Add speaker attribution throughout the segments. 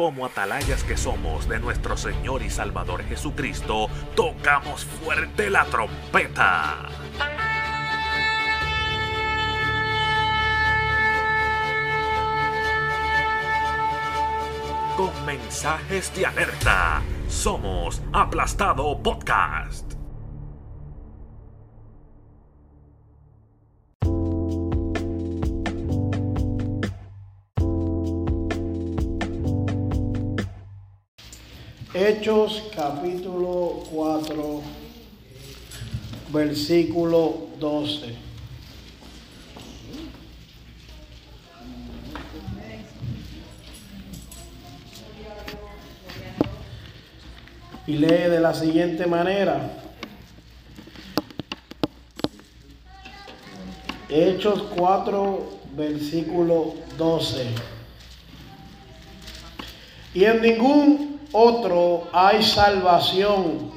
Speaker 1: como atalayas que somos de nuestro Señor y Salvador Jesucristo, tocamos fuerte la trompeta. Con mensajes de alerta, somos Aplastado Podcast.
Speaker 2: Hechos capítulo 4, versículo 12. Y lee de la siguiente manera. Hechos 4, versículo 12. Y en ningún otro hay salvación,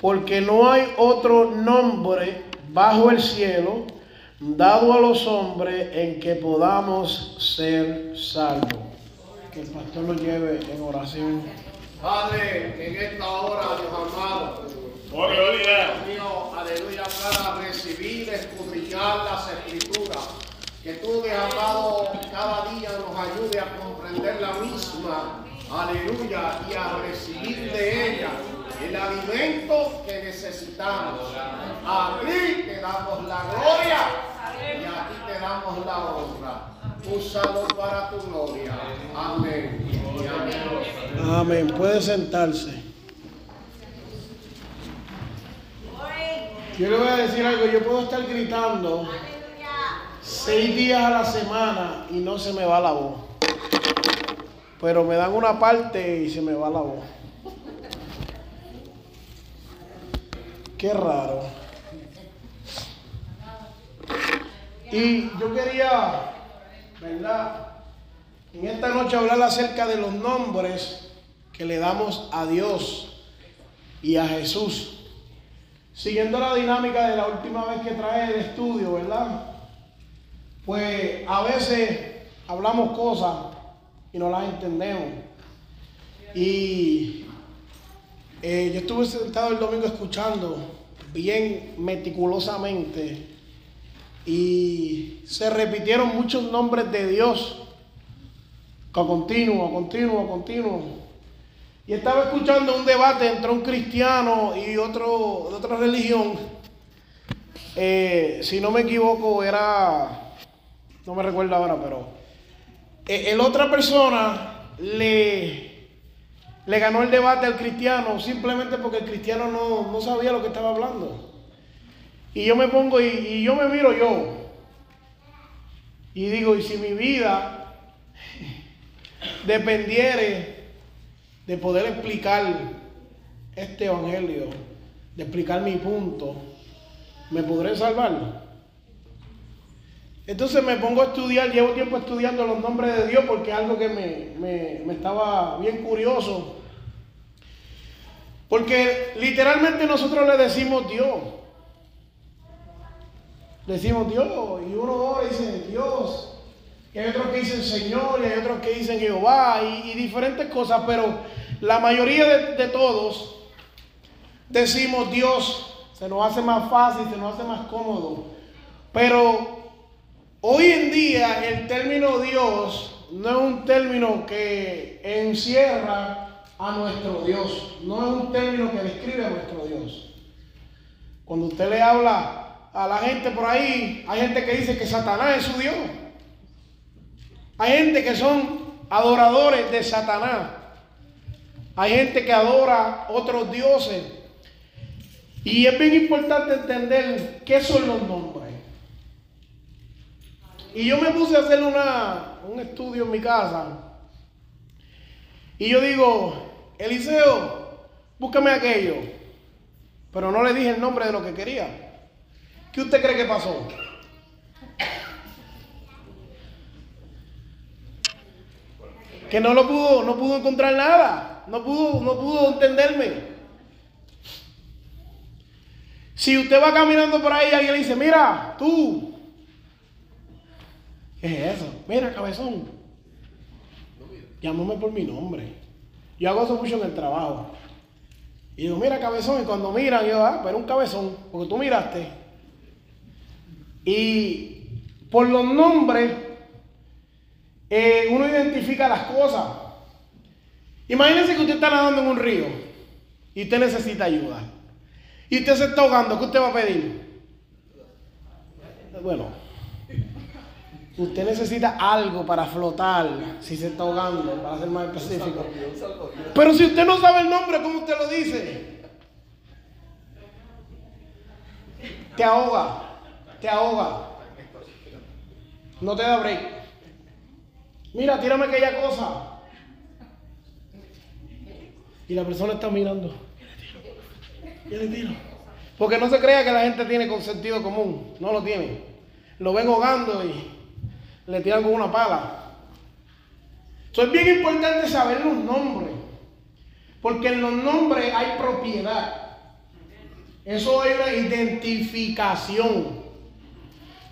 Speaker 2: porque no hay otro nombre bajo el cielo dado a los hombres en que podamos ser salvos. Que el pastor lo lleve en oración.
Speaker 3: Padre, en esta hora, Dios amado,
Speaker 4: Gloria.
Speaker 3: Dios mío, aleluya, para recibir, escudriñar las escrituras. Que tú, Dios amado, cada día nos ayude a comprender la misma, aleluya, y a recibir de ella el alimento que necesitamos. A ti te damos la gloria y a ti te damos la honra. Úsalo para tu gloria. Amén. Y amén.
Speaker 2: Amén. Puede sentarse. Yo le voy a decir algo. Yo puedo estar gritando seis días a la semana y no se me va la voz. Pero me dan una parte y se me va la voz. Qué raro. Y yo quería, ¿verdad? En esta noche hablar acerca de los nombres que le damos a Dios y a Jesús. Siguiendo la dinámica de la última vez que trae el estudio, ¿verdad? Pues a veces hablamos cosas y no las entendemos. Y eh, yo estuve sentado el domingo escuchando bien meticulosamente y se repitieron muchos nombres de Dios continuo, continuo, continuo. Y estaba escuchando un debate entre un cristiano y otro de otra religión. Eh, si no me equivoco, era, no me recuerdo ahora, pero el otra persona le, ganó el debate al cristiano simplemente porque el cristiano no, no sabía lo que estaba hablando. Y yo me pongo y, y yo me miro yo. Y digo, y si mi vida dependiere de poder explicar este evangelio, de explicar mi punto, ¿me podré salvar? Entonces me pongo a estudiar, llevo tiempo estudiando los nombres de Dios porque es algo que me, me, estaba bien curioso. Porque literalmente nosotros le decimos Dios. Decimos Dios y uno dice Dios. Y hay otros que dicen Señor, y hay otros que dicen Jehová, y, y diferentes cosas, pero la mayoría de, de, todos decimos Dios, se nos hace más fácil, se nos hace más cómodo. Pero hoy en día el término Dios no es un término que encierra a nuestro Dios, no es un término que describe a nuestro Dios. Cuando usted le habla a la gente por ahí, hay gente que dice que Satanás es su Dios. Hay gente que son adoradores de Satanás. Hay gente que adora otros dioses. Y es bien importante entender qué son los nombres. Y yo me puse a hacer un estudio en mi casa. Y yo digo, Eliseo, búscame aquello. Pero no le dije el nombre de lo que quería. ¿Qué usted cree que pasó? que no lo pudo, no pudo encontrar nada, no pudo, no pudo entenderme. Si usted va caminando por ahí alguien le dice, mira, tú, ¿qué es eso? Mira, cabezón. llámame por mi nombre. Yo hago eso mucho en el trabajo. Y digo, mira cabezón, y cuando miran, yo, ah, pero un cabezón, porque tú miraste. Y por los nombres, eh, uno identifica las cosas. Imagínense que usted está nadando en un río y usted necesita ayuda. Y usted se está ahogando, ¿qué usted va a pedir? Bueno, usted necesita algo para flotar si se está ahogando, para ser más específico. Pero si usted no sabe el nombre, ¿cómo usted lo dice? Te ahoga, te ahoga. No te da break. Mira, tírame aquella cosa. Y la persona está mirando. Yo le tiro. Porque no se crea que la gente tiene sentido común. No lo tiene. Lo ven ahogando y le tiran con una pala. Eso es bien importante saber los nombres. Porque en los nombres hay propiedad. Eso es una identificación.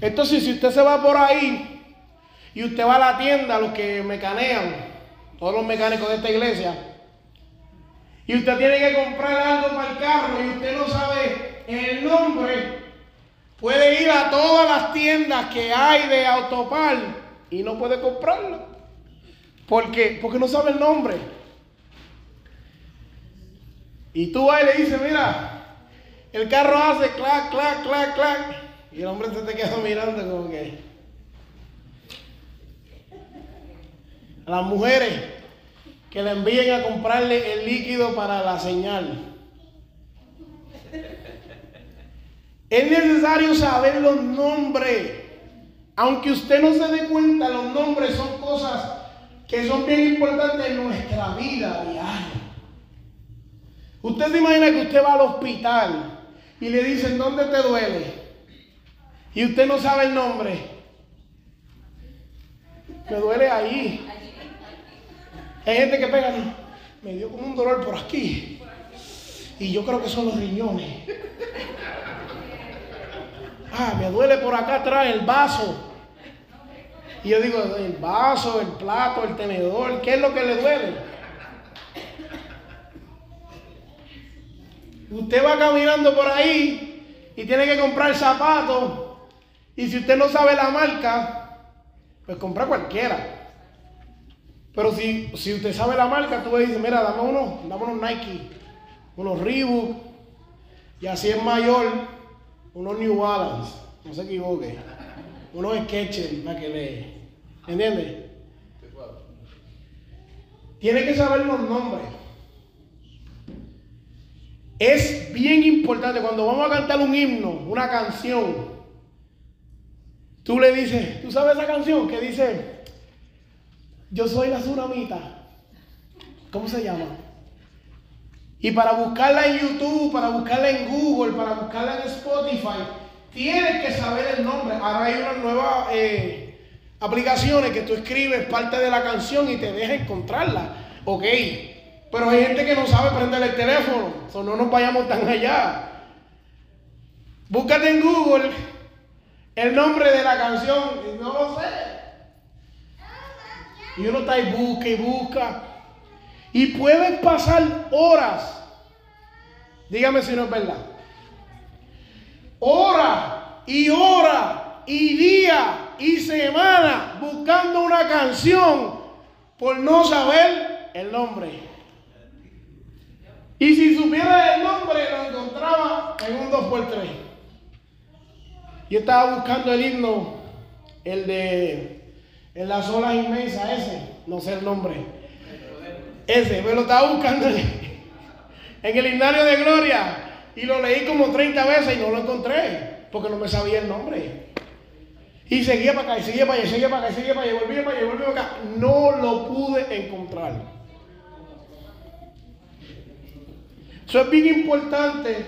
Speaker 2: Entonces, si usted se va por ahí y usted va a la tienda, los que mecanean, todos los mecánicos de esta iglesia, y usted tiene que comprar algo para el carro y usted no sabe el nombre, puede ir a todas las tiendas que hay de Autopar y no puede comprarlo. ¿Por qué? Porque no sabe el nombre. Y tú y le dices, mira, el carro hace clac, clac, clac, clac. Y el hombre se te queda mirando como que... A las mujeres que le envíen a comprarle el líquido para la señal. Es necesario saber los nombres. Aunque usted no se dé cuenta, los nombres son cosas que son bien importantes en nuestra vida diaria. Usted se imagina que usted va al hospital y le dicen, ¿dónde te duele? Y usted no sabe el nombre. Me duele ahí. Hay gente que pega, me dio como un dolor por aquí. Y yo creo que son los riñones. Ah, me duele por acá atrás el vaso. Y yo digo, el vaso, el plato, el tenedor, ¿qué es lo que le duele? Usted va caminando por ahí y tiene que comprar zapatos. Y si usted no sabe la marca, pues compra cualquiera. Pero si, si usted sabe la marca, tú le dices, mira, dame uno, dame unos Nike, unos Reebok, y así es mayor, unos New Balance, no se equivoque, unos Skechers para que le... ¿Entiende? Tiene que saber los nombres. Es bien importante cuando vamos a cantar un himno, una canción. Tú le dices, ¿tú sabes esa canción que dice, yo soy la tsunamita? ¿Cómo se llama? Y para buscarla en YouTube, para buscarla en Google, para buscarla en Spotify, tienes que saber el nombre. Ahora hay unas nuevas eh, aplicaciones que tú escribes parte de la canción y te deja encontrarla. Ok, pero hay gente que no sabe prender el teléfono, o no nos vayamos tan allá. Búscate en Google el nombre de la canción y no lo sé. Y uno está ahí, busca y busca. Y pueden pasar horas. Dígame si no es verdad. Hora y hora y día y semana buscando una canción por no saber el nombre. Y si supiera el nombre, lo encontraba en un 2x3. Yo estaba buscando el himno, el de en las olas inmensas, ese, no sé el nombre. Ese, me lo estaba buscando en el himnario de gloria y lo leí como 30 veces y no lo encontré porque no me sabía el nombre. Y seguía para acá, y seguía para allá, seguía para acá, seguía para allá, volvía para allá, volvía para acá. No lo pude encontrar. Eso es bien importante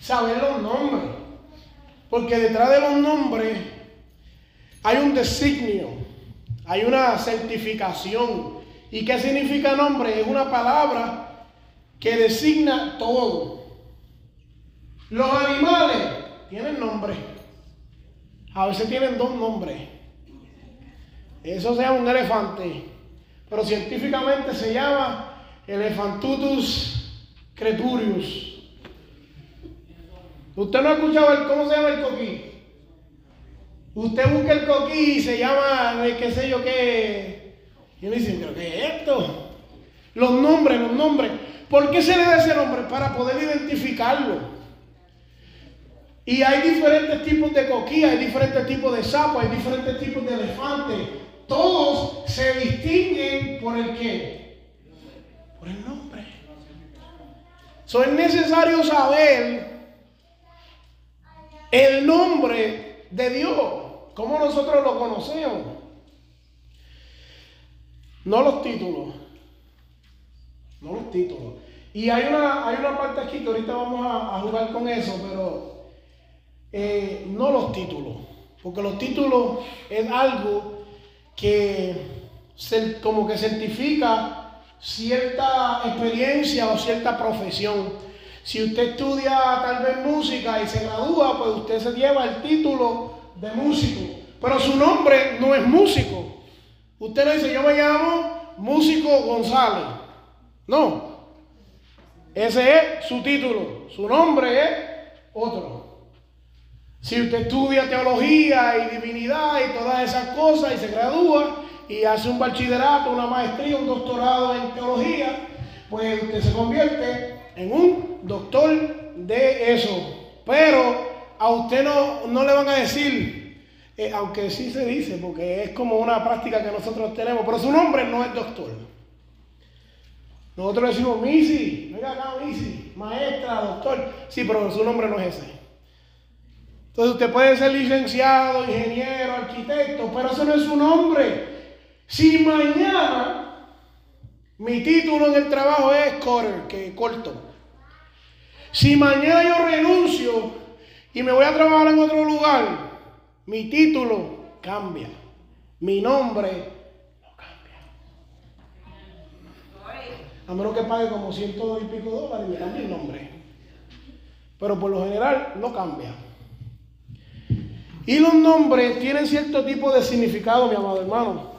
Speaker 2: saber los nombres. Porque detrás de los nombres hay un designio, hay una certificación. ¿Y qué significa nombre? Es una palabra que designa todo. Los animales tienen nombre. A veces tienen dos nombres. Eso sea un elefante, pero científicamente se llama Elephantutus crepurius. ¿Usted no ha escuchado el, cómo se llama el coquí? Usted busca el coquí y se llama, qué sé yo qué. Y me dicen, ¿pero qué es esto? Los nombres, los nombres. ¿Por qué se le da ese nombre? Para poder identificarlo. Y hay diferentes tipos de coquí, hay diferentes tipos de sapos, hay diferentes tipos de elefantes. Todos se distinguen por el qué? Por el nombre. So, es necesario saber el nombre de Dios, como nosotros lo conocemos. No los títulos. No los títulos. Y hay una, hay una parte aquí que ahorita vamos a, jugar con eso, pero eh, no los títulos. Porque los títulos es algo que como que certifica cierta experiencia o cierta profesión. Si usted estudia tal vez música y se gradúa, pues usted se lleva el título de músico. Pero su nombre no es músico. Usted no dice, yo me llamo Músico González. No. Ese es su título. Su nombre es otro. Si usted estudia teología y divinidad y todas esas cosas y se gradúa y hace un bachillerato, una maestría, un doctorado en teología, pues usted se convierte en un doctor de eso. Pero a usted no, no le van a decir, eh, aunque sí se dice, porque es como una práctica que nosotros tenemos, pero su nombre no es doctor. Nosotros decimos, Misi, venga acá, Misi, maestra, doctor. Sí, pero su nombre no es ese. Entonces usted puede ser licenciado, ingeniero, arquitecto, pero ese no es su nombre. Si mañana mi título en el trabajo es quarter, que corto. Si mañana yo renuncio y me voy a trabajar en otro lugar, mi título cambia. Mi nombre A menos que pague como ciento y pico dólares y me cambie el nombre. Pero por lo general no cambia. Y los nombres tienen cierto tipo de significado, mi amado hermano.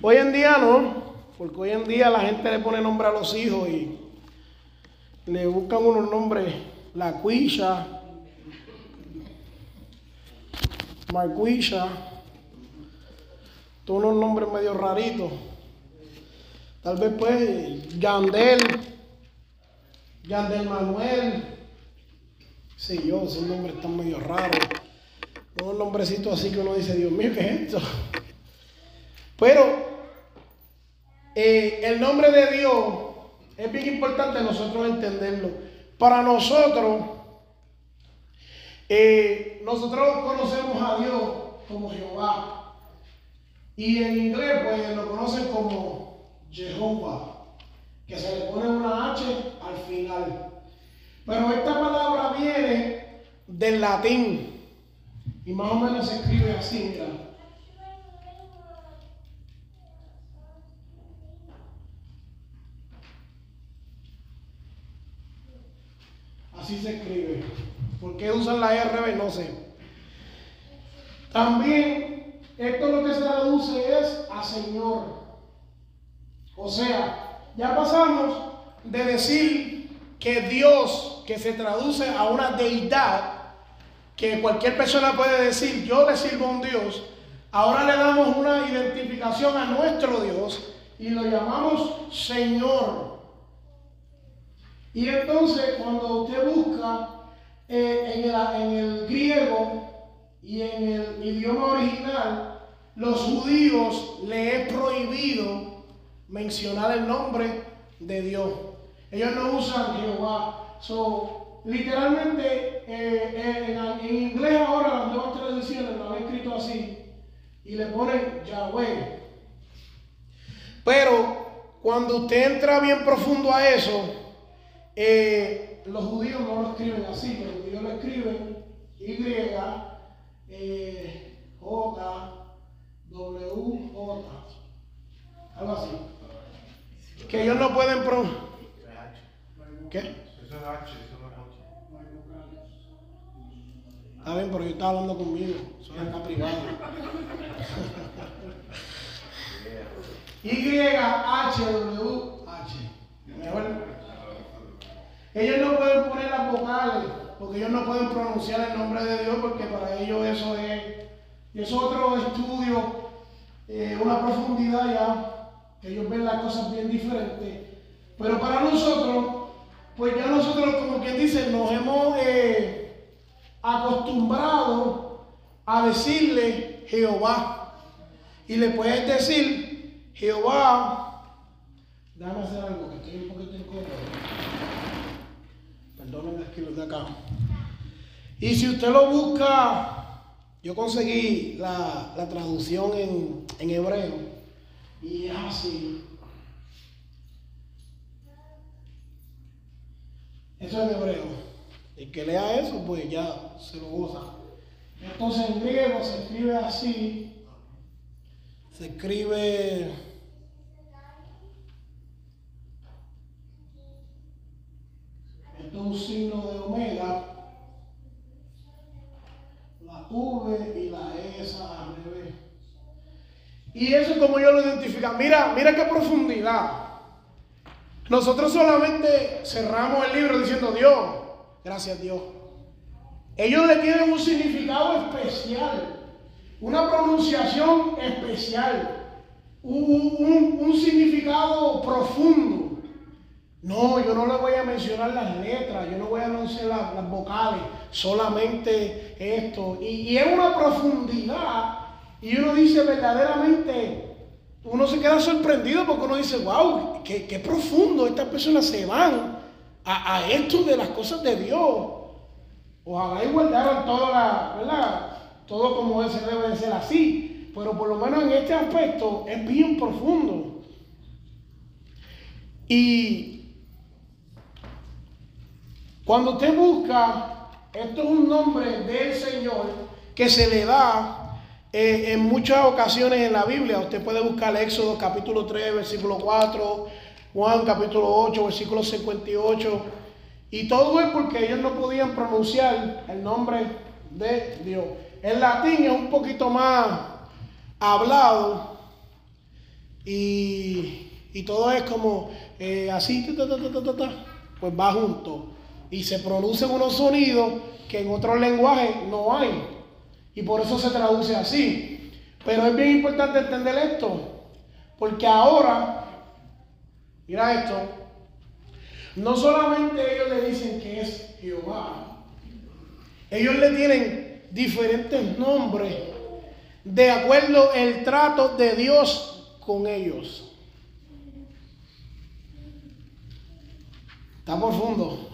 Speaker 2: Hoy en día no, porque hoy en día la gente le pone nombre a los hijos y le buscan unos nombres, la cuisha, marcuisha, todos unos nombres medio raritos. Tal vez pues Yandel, Yandel Manuel, sí yo, esos nombres están medio raros. Un nombrecito así que uno dice, Dios mío, ¿qué es esto? Pero eh, el nombre de Dios es bien importante nosotros entenderlo. Para nosotros, eh, nosotros conocemos a Dios como Jehová. Y en inglés, pues lo conocen como Jehová, que se le pone una H al final. Pero esta palabra viene del latín y más o menos se escribe así, mira. Así se escribe. ¿Por qué usan la RB? No sé. También, esto lo que se traduce es a Señor. O sea, ya pasamos de decir que Dios, que se traduce a una deidad, que cualquier persona puede decir, yo le sirvo a un Dios, ahora le damos una identificación a nuestro Dios y lo llamamos Señor. Y entonces cuando usted busca en, el, en el griego y en el idioma original, los judíos le es prohibido mencionar el nombre de Dios. Ellos no usan Jehová. So, literalmente, eh, eh, en, inglés ahora las nuevas traducciones lo han escrito así y le ponen Yahweh. Pero cuando usted entra bien profundo a eso, eh, los judíos no lo escriben así, los judíos lo escriben Y, J, W, J, algo así. Que ellos no pueden pro... ¿Qué? Eso es H, eso no es Está bien, pero yo estaba hablando conmigo. Soy acá privado. Y-H-W-H. Mejor. Ellos no pueden poner las vocales, porque ellos no pueden pronunciar el nombre de Dios, porque para ellos eso es, es otro estudio, eh, una profundidad ya, que ellos ven las cosas bien diferentes. Pero para nosotros, pues ya nosotros, como quien dice, nos hemos eh, acostumbrado a decirle Jehová. Y le puedes decir Jehová. Déjame hacer algo que estoy un poquito incómodo. Perdónenme aquí los de acá. Y si usted lo busca, yo conseguí la, la traducción en, en hebreo. Y es así. Eso es hebreo. El que lea eso, pues ya se lo goza. Entonces en griego se escribe así. Se escribe. Un signo de omega. La V y la S al revés. Y eso es como yo lo identifico. Mira, mira qué profundidad. Nosotros solamente cerramos el libro diciendo Dios, gracias Dios. Ellos le tienen un significado especial, una pronunciación especial, un, significado profundo. No, yo no le voy a mencionar las letras, yo no voy a mencionar las, vocales, solamente esto. Y, y es una profundidad. Y uno dice verdaderamente, uno se queda sorprendido porque uno dice, wow, qué, profundo, estas personas se van a, esto de las cosas de Dios. Ojalá y guardaron toda la, ¿verdad? Todo como ese debe de ser así. Pero por lo menos en este aspecto es bien profundo. Y cuando usted busca, esto es un nombre del Señor que se le da eh, en muchas ocasiones en la Biblia, usted puede buscar Éxodo capítulo 3, versículo 4, Juan capítulo 8, versículo 58, y todo es porque ellos no podían pronunciar el nombre de Dios. El latín es un poquito más hablado y, todo es como eh, así, pues va junto y se producen unos sonidos que en otros lenguajes no hay. Y por eso se traduce así. Pero es bien importante entender esto. Porque ahora, mira esto, no solamente ellos le dicen que es Jehová, ellos le tienen diferentes nombres de acuerdo el trato de Dios con ellos. Está profundo.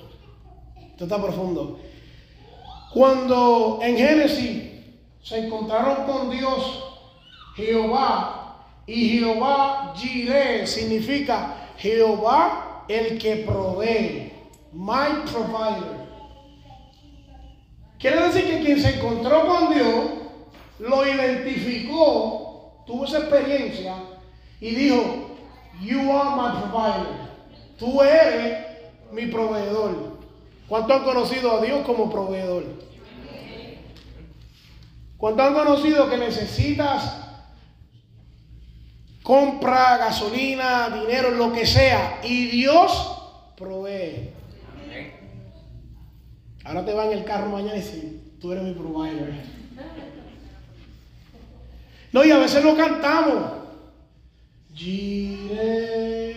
Speaker 2: Esto está profundo. Cuando en Génesis se encontraron con Dios, Jehová, y Jehová Jireh significa Jehová el que provee, my provider. Quiere decir que quien se encontró con Dios lo identificó, tuvo esa experiencia y dijo, You are my provider. Tú eres mi proveedor. ¿Cuánto han conocido a Dios como proveedor? Cuando han conocido que necesitas compra, gasolina, dinero, lo que sea, y Dios provee. Ahora te va en el carro mañana y dicen, tú eres mi provider. No, y a veces lo cantamos. ¿Ah?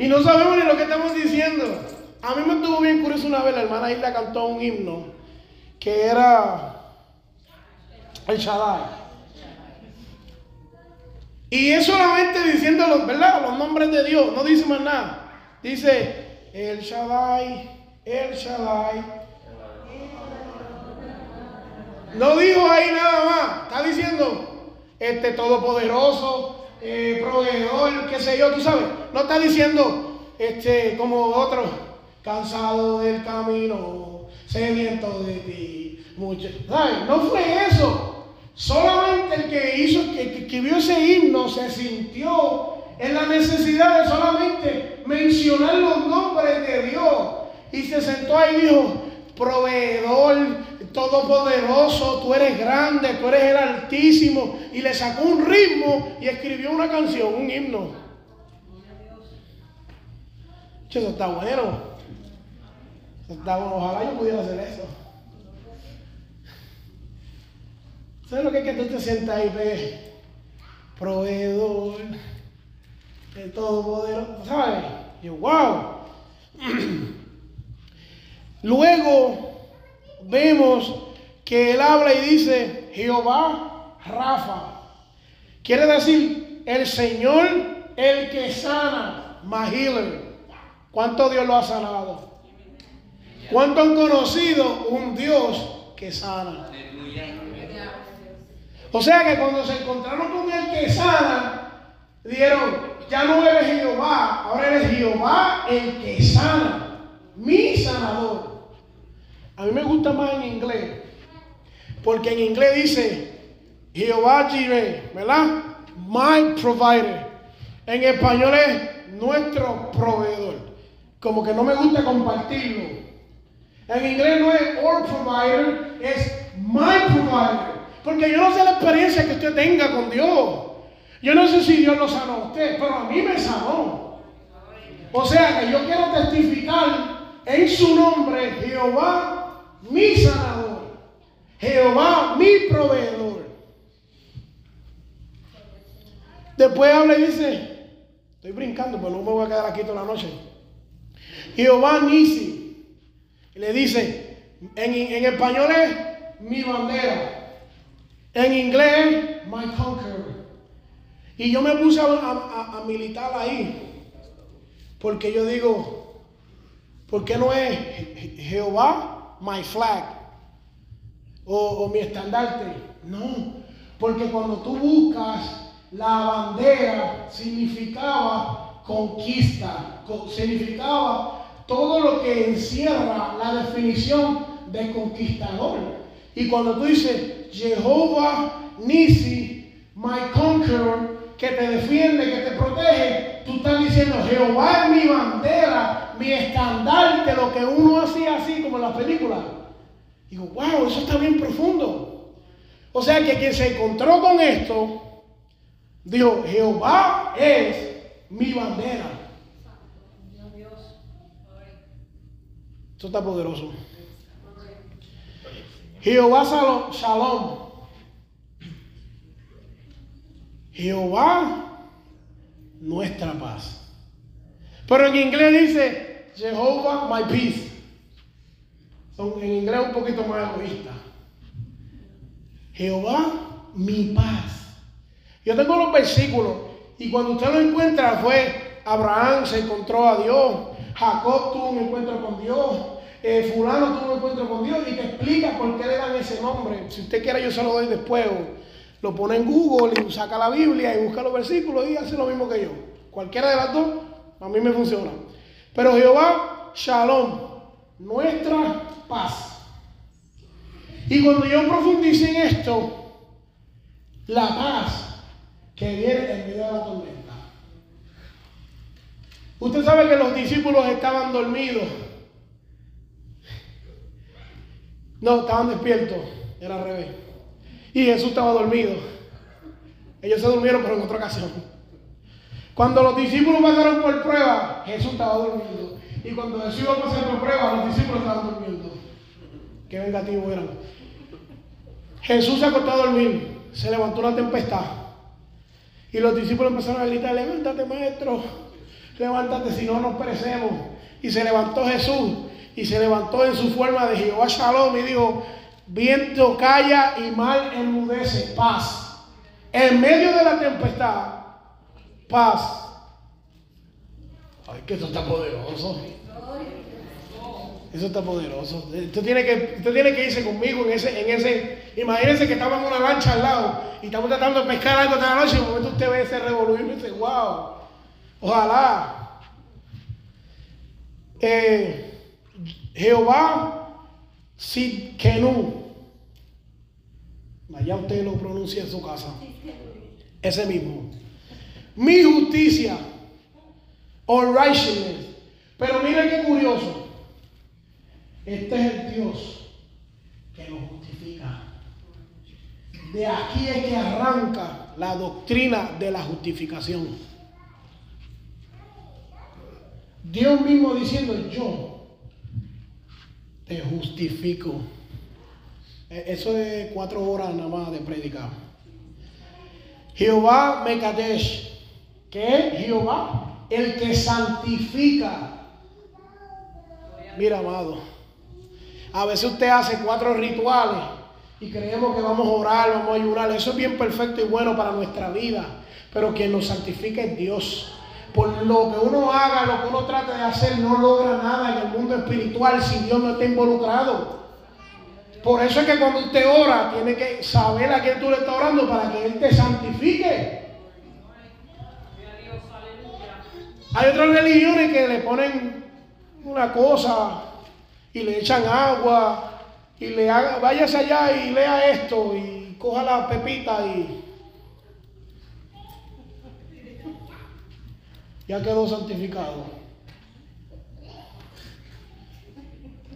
Speaker 2: Y no sabemos ni lo que estamos diciendo. A mí me estuvo bien curioso una vez, la hermana Isla cantó un himno que era el Shaddai. Y es solamente diciendo los, ¿verdad? los nombres de Dios, no dice más nada. Dice el Shaddai, el Shaddai. No dijo ahí nada más. Está diciendo este todopoderoso, eh, proveedor, qué sé yo, tú sabes. No está diciendo este como otro, cansado del camino, sediento de ti. Mucho. No fue eso. Solamente el que hizo, que, que vio ese himno se sintió en la necesidad de solamente mencionar los nombres de Dios. Y se sentó ahí y dijo, proveedor, todopoderoso, tú eres grande, tú eres el altísimo. Y le sacó un ritmo y escribió una canción, un himno. Eso está bueno. Eso está bueno. Ojalá yo pudiera hacer eso. ¿Sabes lo que es que tú te sientas ahí, ve? Proveedor, el todopoderoso, ¿sabes? Yo, wow. Luego vemos que él habla y dice, Jehová Rafa. Quiere decir, el Señor, el que sana, Mahiller. ¿Cuánto Dios lo ha sanado? ¿Cuánto han conocido un Dios que sana? O sea que cuando se encontraron con el que sana, dijeron, ya no eres Jehová, ahora eres Jehová el que sana, mi sanador. A mí me gusta más en inglés, porque en inglés dice Jehová Jireh, ¿verdad? My provider. En español es nuestro proveedor. Como que no me gusta compartirlo. En inglés no es our provider, es my provider. Porque yo no sé la experiencia que usted tenga con Dios. Yo no sé si Dios lo sanó a usted, pero a mí me sanó. O sea que yo quiero testificar en su nombre, Jehová mi sanador, Jehová mi proveedor. Después habla y dice, estoy brincando, pero no me voy a quedar aquí toda la noche. Jehová Nisi. le dice, en, en español es mi bandera. En inglés, my conqueror. Y yo me puse a, a militar ahí. Porque yo digo, ¿por qué no es Jehová my flag o, mi estandarte. No, porque cuando tú buscas la bandera significaba conquista, significaba todo lo que encierra la definición de conquistador. Y cuando tú dices Jehová Nisi, my conqueror, que te defiende, que te protege, tú estás diciendo Jehová es mi bandera, mi estandarte, lo que uno hacía así como en las películas. Digo, wow, eso está bien profundo. O sea que quien se encontró con esto, dijo, Jehová es mi bandera. Esto está poderoso. Jehová Shalom. Jehová, nuestra paz. Pero en inglés dice Jehová my peace. Son en inglés un poquito más egoísta. Jehová mi paz. Yo tengo los versículos y cuando usted lo encuentra fue Abraham se encontró a Dios, Jacob tuvo un encuentro con Dios, eh, fulano tuvo un encuentro con Dios y te explica por qué le dan ese nombre. Si usted quiere yo se lo doy después. lo pone en Google y saca la Biblia y busca los versículos y hace lo mismo que yo. Cualquiera de las dos, a mí me funciona. Pero Jehová, Shalom, nuestra paz. Y cuando yo profundice en esto, la paz que viene en medio de la tormenta. Usted sabe que los discípulos estaban dormidos. No, estaban despiertos. Era al revés. Y Jesús estaba dormido. Ellos se durmieron, pero en otra ocasión. Cuando los discípulos pasaron por prueba, Jesús estaba durmiendo. Y cuando Jesús iba a pasar por prueba, los discípulos estaban durmiendo. Qué vengativo eran. Jesús se acostó a dormir. Se levantó una tempestad. Y los discípulos empezaron a gritar, levántate maestro, levántate si no nos perecemos. Y se levantó Jesús y se levantó en su forma de Jehová Shalom y dijo, viento calla y mal enmudece, paz. En medio de la tempestad, paz. Ay, que eso está poderoso. Eso está poderoso. Usted tiene que, usted tiene que irse conmigo en ese, en ese. Imagínense que estamos en una lancha al lado y estamos tratando de pescar algo toda la noche y un momento usted ve ese revolver y dice, wow. Ojalá. Eh, Jehová Sidkenu. Allá usted lo pronuncia en su casa. Ese mismo mi justicia o righteousness. Pero miren qué curioso. Este es el Dios que nos justifica. De aquí es que arranca la doctrina de la justificación. Dios mismo diciendo, yo te justifico. E, eso es cuatro horas nada más de predicar. Jehová Mekadesh, que es Jehová, el que santifica. Mira, amado, a veces usted hace cuatro rituales y creemos que vamos a orar, vamos a ayunar. Eso es bien perfecto y bueno para nuestra vida, pero quien nos santifica es Dios. Por lo que uno haga, lo que uno trate de hacer, no logra nada en el mundo espiritual si Dios no está involucrado. Por eso es que cuando usted ora, tiene que saber a quién tú le estás orando para que Él te santifique. Hay otras religiones que le ponen una cosa y le echan agua y le haga, váyase allá y lea esto y coja la pepita y ya quedó santificado.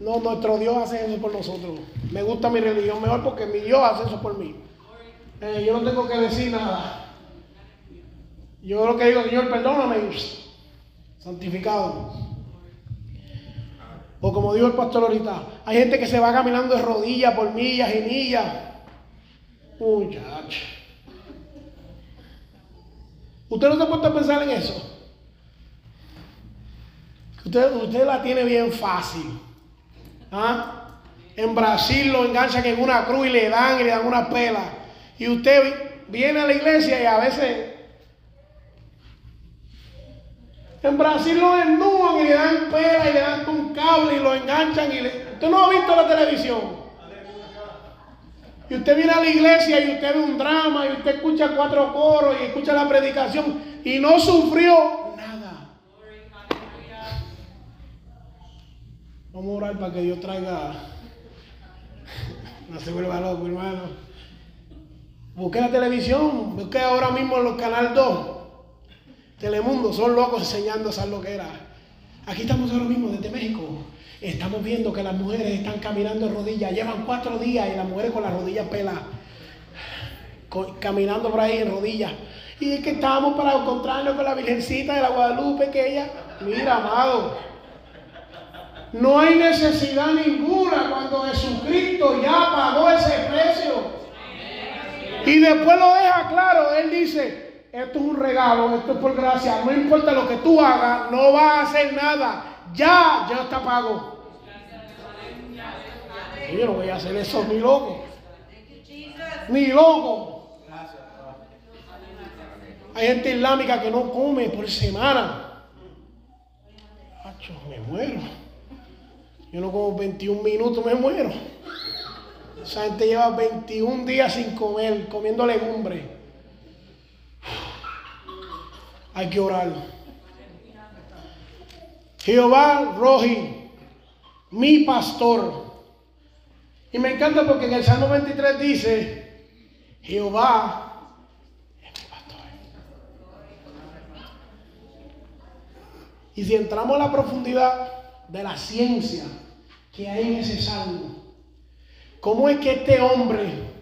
Speaker 2: No, nuestro Dios hace eso por nosotros. Me gusta mi religión mejor porque mi Dios hace eso por mí. Eh, yo no tengo que decir nada. Yo lo que digo, Señor, perdóname, santificado. O como dijo el pastor ahorita, hay gente que se va caminando de rodillas por millas y millas. Muchacho. ¿Usted no se puede pensar en eso? Usted, usted la tiene bien fácil. ¿Ah? En Brasil lo enganchan en una cruz y le dan y le dan una pela. Y usted viene a la iglesia y a veces en Brasil lo desnudan y le dan pela y le dan un cable y lo enganchan y le... Usted no ha visto la televisión. Y usted viene a la iglesia y usted ve un drama y usted escucha cuatro coros y escucha la predicación y no sufrió Vamos a orar para que Dios traiga. No se vuelva loco, hermano. Busque la televisión, busque ahora mismo en los canal 2. Telemundo, son locos enseñando esas loqueras. Aquí estamos ahora mismo desde México. Estamos viendo que las mujeres están caminando en rodillas. Llevan cuatro días y las mujeres con las rodillas pelas. Caminando por ahí en rodillas. Y es que estábamos para encontrarnos con la Virgencita de la Guadalupe, que ella, mira, amado. No hay necesidad ninguna cuando Jesucristo ya pagó ese precio. Y después lo deja claro. Él dice, esto es un regalo, esto es por gracia. No importa lo que tú hagas, no vas a hacer nada. Ya, ya está pago. yo no voy a hacer eso ni loco. Ni loco. Hay gente islámica que no come por semana. me muero. Yo no como 21 minutos, me muero. Esa gente lleva 21 días sin comer, comiendo legumbres. Hay que orar. Jehová Roji, mi pastor. Y me encanta porque en el Salmo 23 dice, Jehová es mi pastor. Y si entramos a la profundidad de la ciencia, que hay en ese salmo. ¿Cómo es que este hombre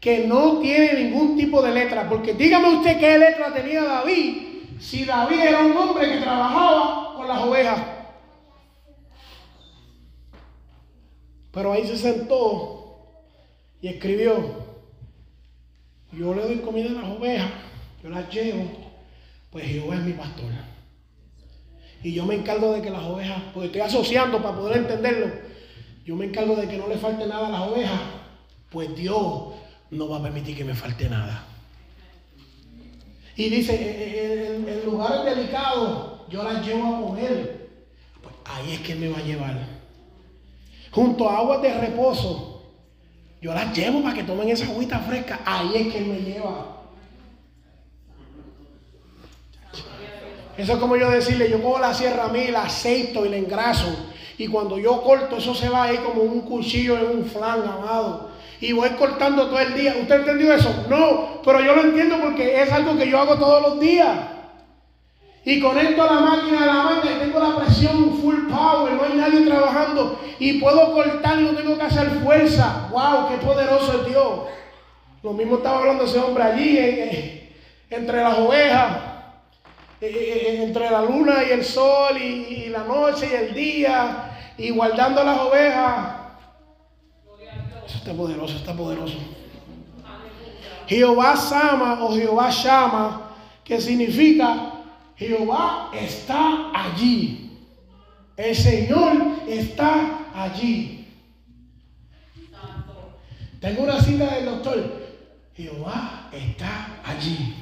Speaker 2: que no tiene ningún tipo de letra, porque dígame usted qué letra tenía David, si David era un hombre que trabajaba con las ovejas. Pero ahí se sentó y escribió, yo le doy comida a las ovejas, yo las llevo, pues Jehová es mi pastor. Y yo me encargo de que las ovejas, porque estoy asociando para poder entenderlo, yo me encargo de que no le falte nada a las ovejas, pues Dios no va a permitir que me falte nada. Y dice, en, en lugares delicados yo las llevo a comer. Pues ahí es que me va a llevar. Junto a aguas de reposo, yo las llevo para que tomen esa agüita fresca. Ahí es que me lleva. Eso es como yo decirle, yo cojo la sierra a mí, la aceito y la engraso. Y cuando yo corto, eso se va ahí como un cuchillo en un flan, amado. Y voy cortando todo el día. ¿Usted entendió eso? No, pero yo lo entiendo porque es algo que yo hago todos los días. y conecto a la máquina de la manga y tengo la presión full power, no hay nadie trabajando y puedo cortar y no tengo que hacer fuerza. ¡Wow! ¡Qué poderoso es Dios! Lo mismo estaba hablando ese hombre allí, entre las ovejas, entre la luna y el sol, y, la noche y el día, y guardando las ovejas. Está poderoso, está poderoso. Jehová Sama o Jehová Shama, que significa Jehová está allí. El Señor está allí. Tengo una cita del doctor. Jehová está allí.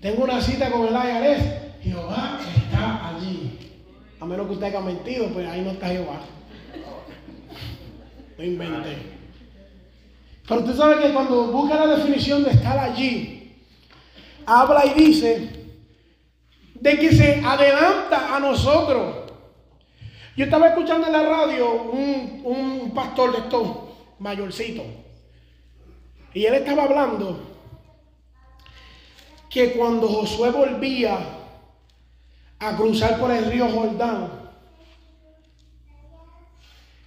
Speaker 2: Tengo una cita con el IRS. Jehová está allí. A menos que usted haya mentido, pues ahí no está Jehová. No inventé. Pero usted sabe que cuando busca la definición de estar allí, habla y dice de que se adelanta a nosotros. Yo estaba escuchando en la radio un, un pastor de estos mayorcitos y él estaba hablando que cuando Josué volvía a cruzar por el río Jordán,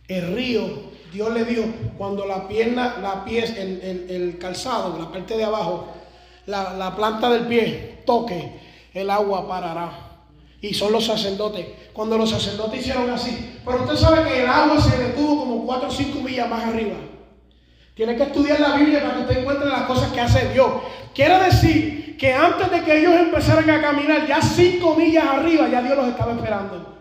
Speaker 2: el río, Dios le dio, cuando la pierna, la pies, el, calzado, la parte de abajo, la, la planta del pie toque, el agua parará. Y son los sacerdotes. Cuando los sacerdotes hicieron así. Pero usted sabe que el agua se detuvo como 4 o 5 millas más arriba. Tiene que estudiar la Biblia para que usted encuentre las cosas que hace Dios. Quiere decir que antes de que ellos empezaran a caminar, ya cinco millas arriba, ya Dios los estaba esperando.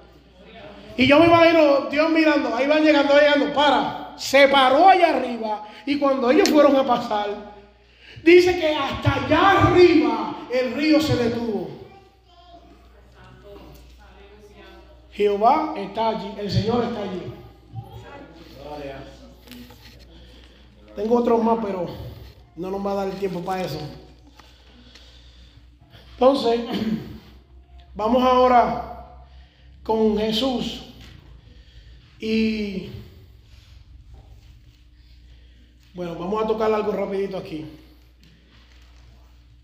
Speaker 2: Y yo me imagino Dios mirando, ahí van llegando, llegando, para, se paró allá arriba. Y cuando ellos fueron a pasar, dice que hasta allá arriba el río se detuvo. Jehová está allí, el Señor está allí. Tengo otros más, pero no nos va a dar el tiempo para eso. Entonces, vamos ahora con Jesús. Y bueno, vamos a tocar algo rapidito aquí.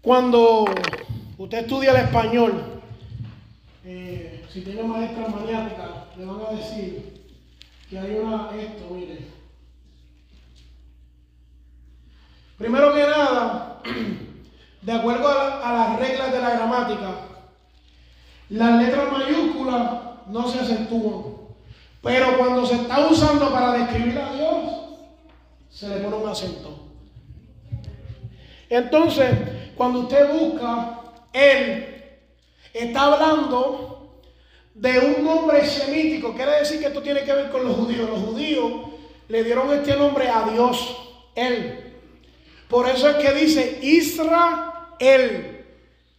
Speaker 2: Cuando usted estudia el español, eh, si tiene maestra maniática, le van a decir que hay una, esto, mire, Primero que nada, de acuerdo a, las reglas de la gramática, las letras mayúsculas no se acentúan. Pero cuando se está usando para describir a Dios, se le pone un acento. Entonces, cuando usted busca, Él está hablando de un nombre semítico. Quiere decir que esto tiene que ver con los judíos. Los judíos le dieron este nombre a Dios, Él. Por eso es que dice Israel.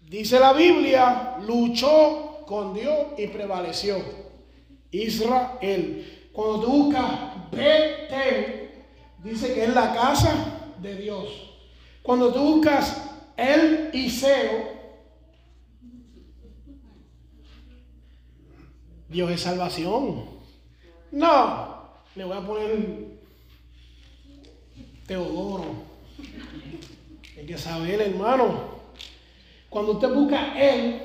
Speaker 2: Dice la Biblia, luchó con Dios y prevaleció. Israel. Cuando tú buscas Betel, dice que es la casa de Dios. Cuando tú buscas el Iseo, Dios es salvación. No, le voy a poner Teodoro. Hay que saber, hermano. Cuando usted busca Él,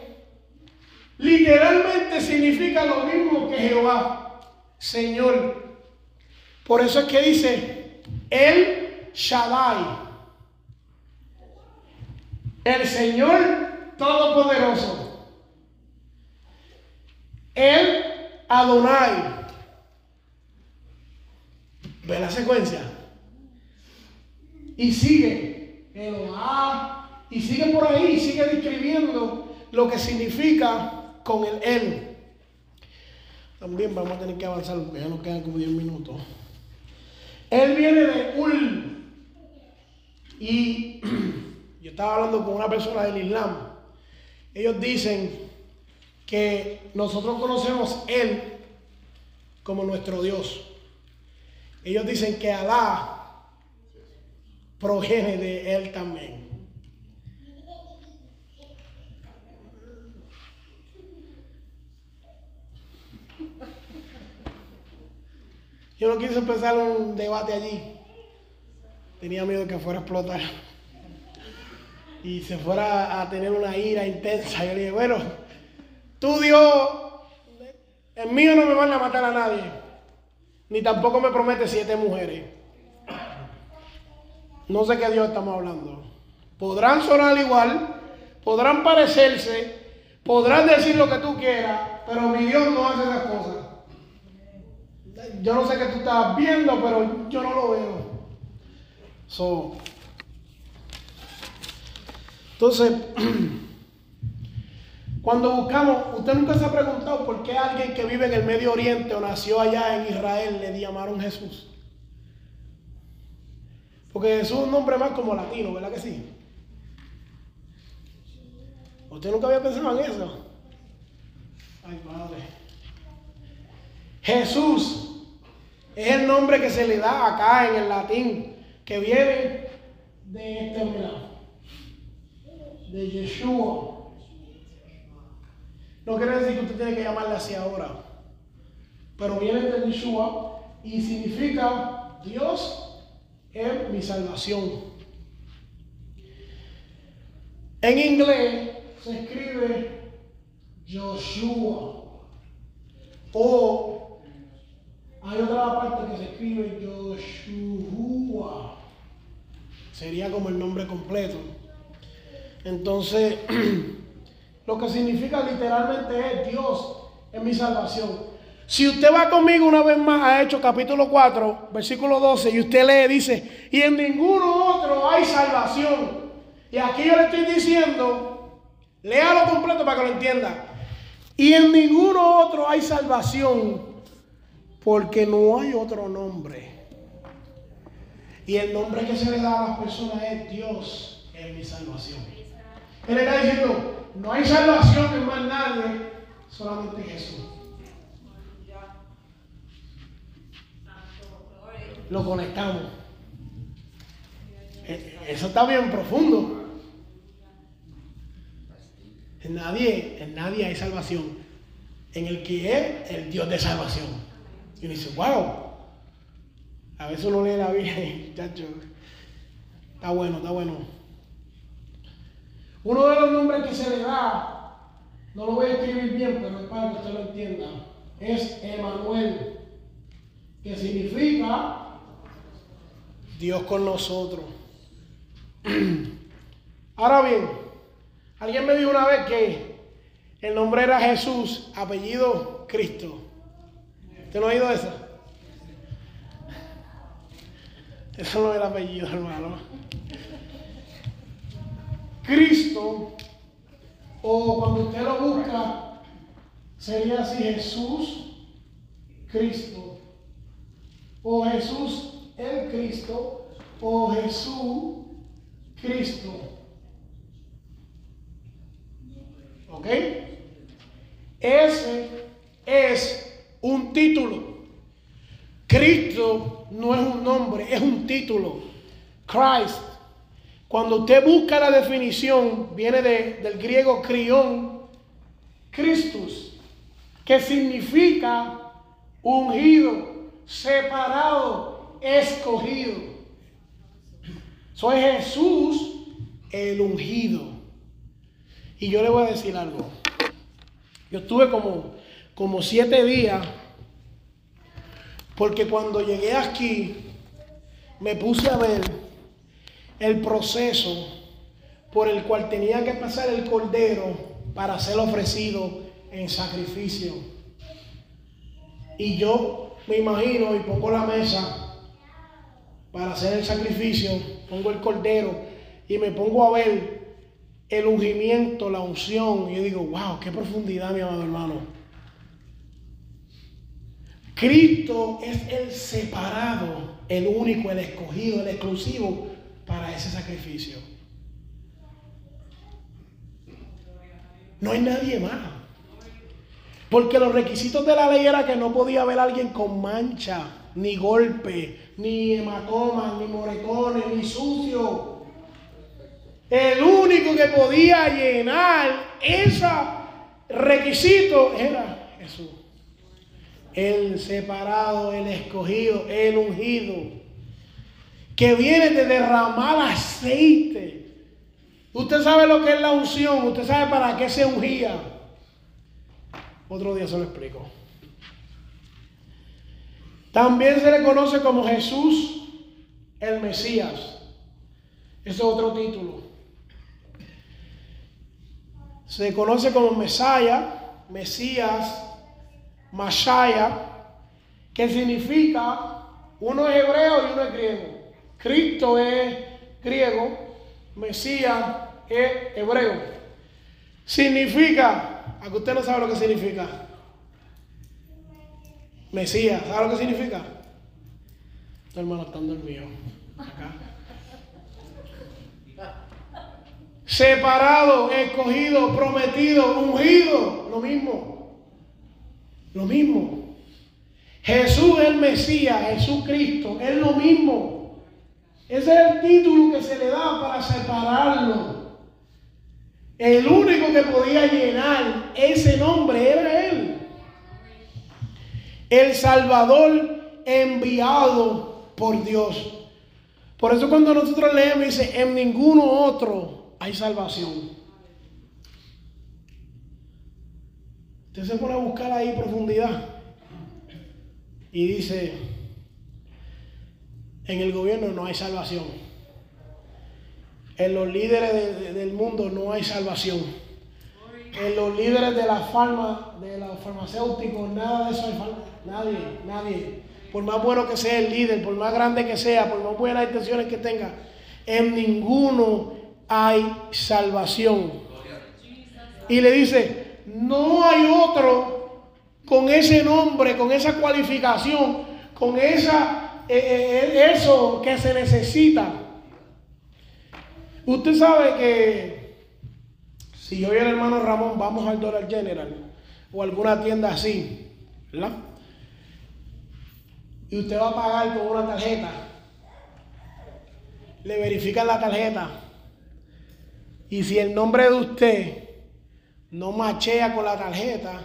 Speaker 2: literalmente significa lo mismo que Jehová, Señor. Por eso es que dice El Shaddai, el Señor Todopoderoso, el Adonai. ¿Ve la secuencia? Y sigue Eloah, y sigue por ahí, sigue describiendo lo que significa con el él. También vamos a tener que avanzar porque ya nos quedan como 10 minutos. Él viene de Ul. Y yo estaba hablando con una persona del Islam. Ellos dicen que nosotros conocemos Él como nuestro Dios. Ellos dicen que Alá proviene de él también. Yo no quise empezar un debate allí. Tenía miedo que fuera a explotar. y se fuera a tener una ira intensa. Yo le dije, bueno, tú Dios, el mío no me van a matar a nadie, ni tampoco me promete siete mujeres. No sé qué Dios estamos hablando. Podrán sonar igual, podrán parecerse, podrán decir lo que tú quieras, pero mi Dios no hace esas cosas. Yo no sé qué tú estás viendo, pero yo no lo veo. Entonces, cuando buscamos, usted nunca se ha preguntado por qué alguien que vive en el Medio Oriente o nació allá en Israel le llamaron Jesús. Porque Jesús es un nombre más como latino, ¿verdad que sí? ¿Usted nunca había pensado en eso? Ay, Padre. Jesús es el nombre que se le da acá en el latín, que viene de este, mira, de Yeshua. No quiere decir que usted tiene que llamarle así ahora, pero viene de Yeshua y significa Dios es mi salvación. En inglés se escribe Joshua o hay otra parte que se escribe Joshua. Sería como el nombre completo. Entonces, lo que significa literalmente es Dios es mi salvación. Si usted va conmigo una vez más a Hechos capítulo 4, versículo 12, y usted lee, dice, y en ninguno otro hay salvación. Y aquí yo le estoy diciendo, léalo completo para que lo entienda. Y en ninguno otro hay salvación, porque no hay otro nombre. Y el nombre que se le da a las personas es Dios es mi salvación. Él está diciendo, no hay salvación en más nadie, solamente Jesús. Lo conectamos. E, eso está bien profundo. En nadie, en nadie hay salvación. En el que es el Dios de salvación. Y uno dice, wow. A veces uno lee la Biblia y, está bueno, está bueno. Uno de los nombres que se le da, no lo voy a escribir bien, pero es para que usted lo entienda, es Emanuel, que significa Dios con nosotros. Ahora bien, alguien me dijo una vez que el nombre era Jesús, apellido Cristo. ¿Usted no ha oído eso? Eso no es el apellido, hermano. Cristo, o cuando usted lo busca, sería así Jesús Cristo, o Jesús el Cristo, o Jesús Cristo. ¿Ok? Ese es un título. Cristo no es un nombre, es un título. Christ cuando usted busca la definición, viene del griego crión, Christus, que significa ungido, separado, escogido. Soy Jesús el ungido. Y yo le voy a decir algo. Yo estuve como, como siete días, porque cuando llegué aquí, me puse a ver el proceso por el cual tenía que pasar el cordero para ser ofrecido en sacrificio. Y yo me imagino y pongo la mesa para hacer el sacrificio, pongo el cordero y me pongo a ver el ungimiento, la unción. Y yo digo, wow, qué profundidad, mi amado hermano. Cristo es el separado, el único, el escogido, el exclusivo para ese sacrificio. No hay nadie más. Porque los requisitos de la ley era que no podía haber alguien con mancha, ni golpe, ni hematomas, ni moretones, ni sucio. El único que podía llenar ese requisito era Jesús. El separado, el escogido, el ungido que viene de derramar aceite Usted sabe lo que es la unción, usted sabe para qué se ungía. Otro día se lo explico. También se le conoce como Jesús el Mesías. Ese es otro título. Se conoce como Mesaya, Mesías, Mashaya, que significa uno es hebreo y uno es griego. Cristo es griego, Mesías es hebreo. Significa, a que usted no sabe lo que significa. Mesías, ¿sabe lo que significa? Tu hermano está dormido. Acá. Separado, escogido, prometido, ungido. Lo mismo. Lo mismo. Jesús es el Mesías, Jesucristo, es lo mismo. Ese es el título que se le da para separarlo. El único que podía llenar ese nombre era Él. El Salvador enviado por Dios. Por eso cuando nosotros leemos dice, en ninguno otro hay salvación. Se pone a buscar ahí profundidad y dice, en el gobierno no hay salvación. En los líderes del mundo no hay salvación. En los líderes de la farma, de los farmacéuticos, nada de eso hay Nadie, nadie. Por más bueno que sea el líder, por más grande que sea, por más buenas intenciones que tenga, en ninguno hay salvación. Y le dice, no hay otro con ese nombre, con esa cualificación, con esa, eh, eh, eso que se necesita. Usted sabe que si yo y el hermano Ramón vamos al Dollar General o alguna tienda así, ¿verdad? y usted va a pagar con una tarjeta, le verifican la tarjeta y si el nombre de usted no machea con la tarjeta,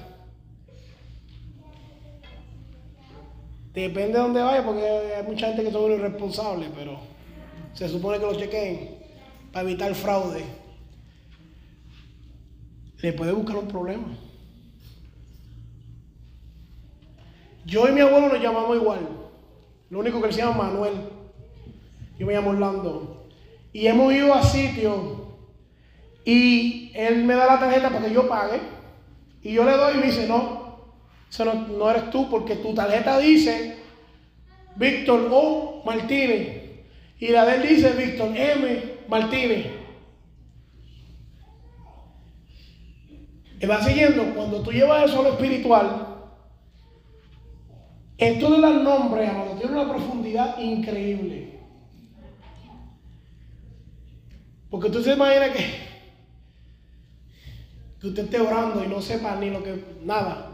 Speaker 2: depende de dónde vaya, porque hay mucha gente que son irresponsables, pero se supone que lo chequeen para evitar fraude. Le puede buscar un problema. Yo y mi abuelo nos llamamos igual. Lo único que él se llama Manuel. Yo me llamo Orlando. Y hemos ido a sitios y él me da la tarjeta para que yo pague. Y yo le doy y me dice, no, eso no, eres tú porque tu tarjeta dice Víctor O. Martínez. Y la de él dice Víctor M. Martínez. Y va siguiendo, cuando tú llevas eso a lo espiritual, esto de los nombres, amado, tiene una profundidad increíble. Porque usted se imagina que, que usted esté orando y no sepa ni lo que, nada.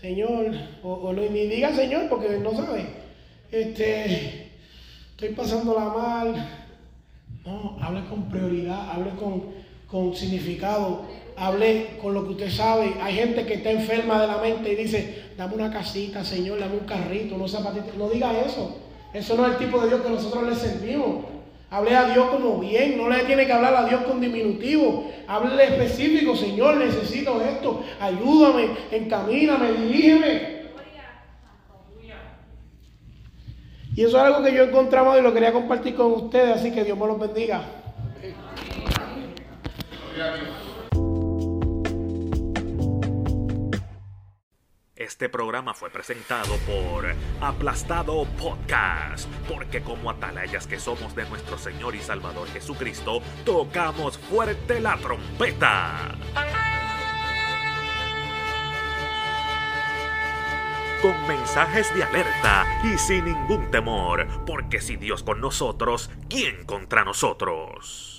Speaker 2: Señor, o, ni diga Señor porque no sabe. Este, estoy pasándola mal. No, hable con prioridad, hable con, con significado hable con lo que usted sabe. Hay gente que está enferma de la mente y dice, dame una casita, Señor, dame un carrito, no zapatitos. No diga eso. Eso no es el tipo de Dios que nosotros le servimos. Hable a Dios como bien, no le tiene que hablar a Dios con diminutivo. Hable específico, Señor, necesito esto. Ayúdame, encamíname, dirígeme. Y eso es algo que yo encontramos y lo quería compartir con ustedes, así que Dios me los bendiga.
Speaker 1: Este programa fue presentado por Aplastado Podcast, porque como atalayas que somos de nuestro Señor y Salvador Jesucristo, tocamos fuerte la trompeta. Con mensajes de alerta y sin ningún temor, porque si Dios con nosotros, ¿quién contra nosotros?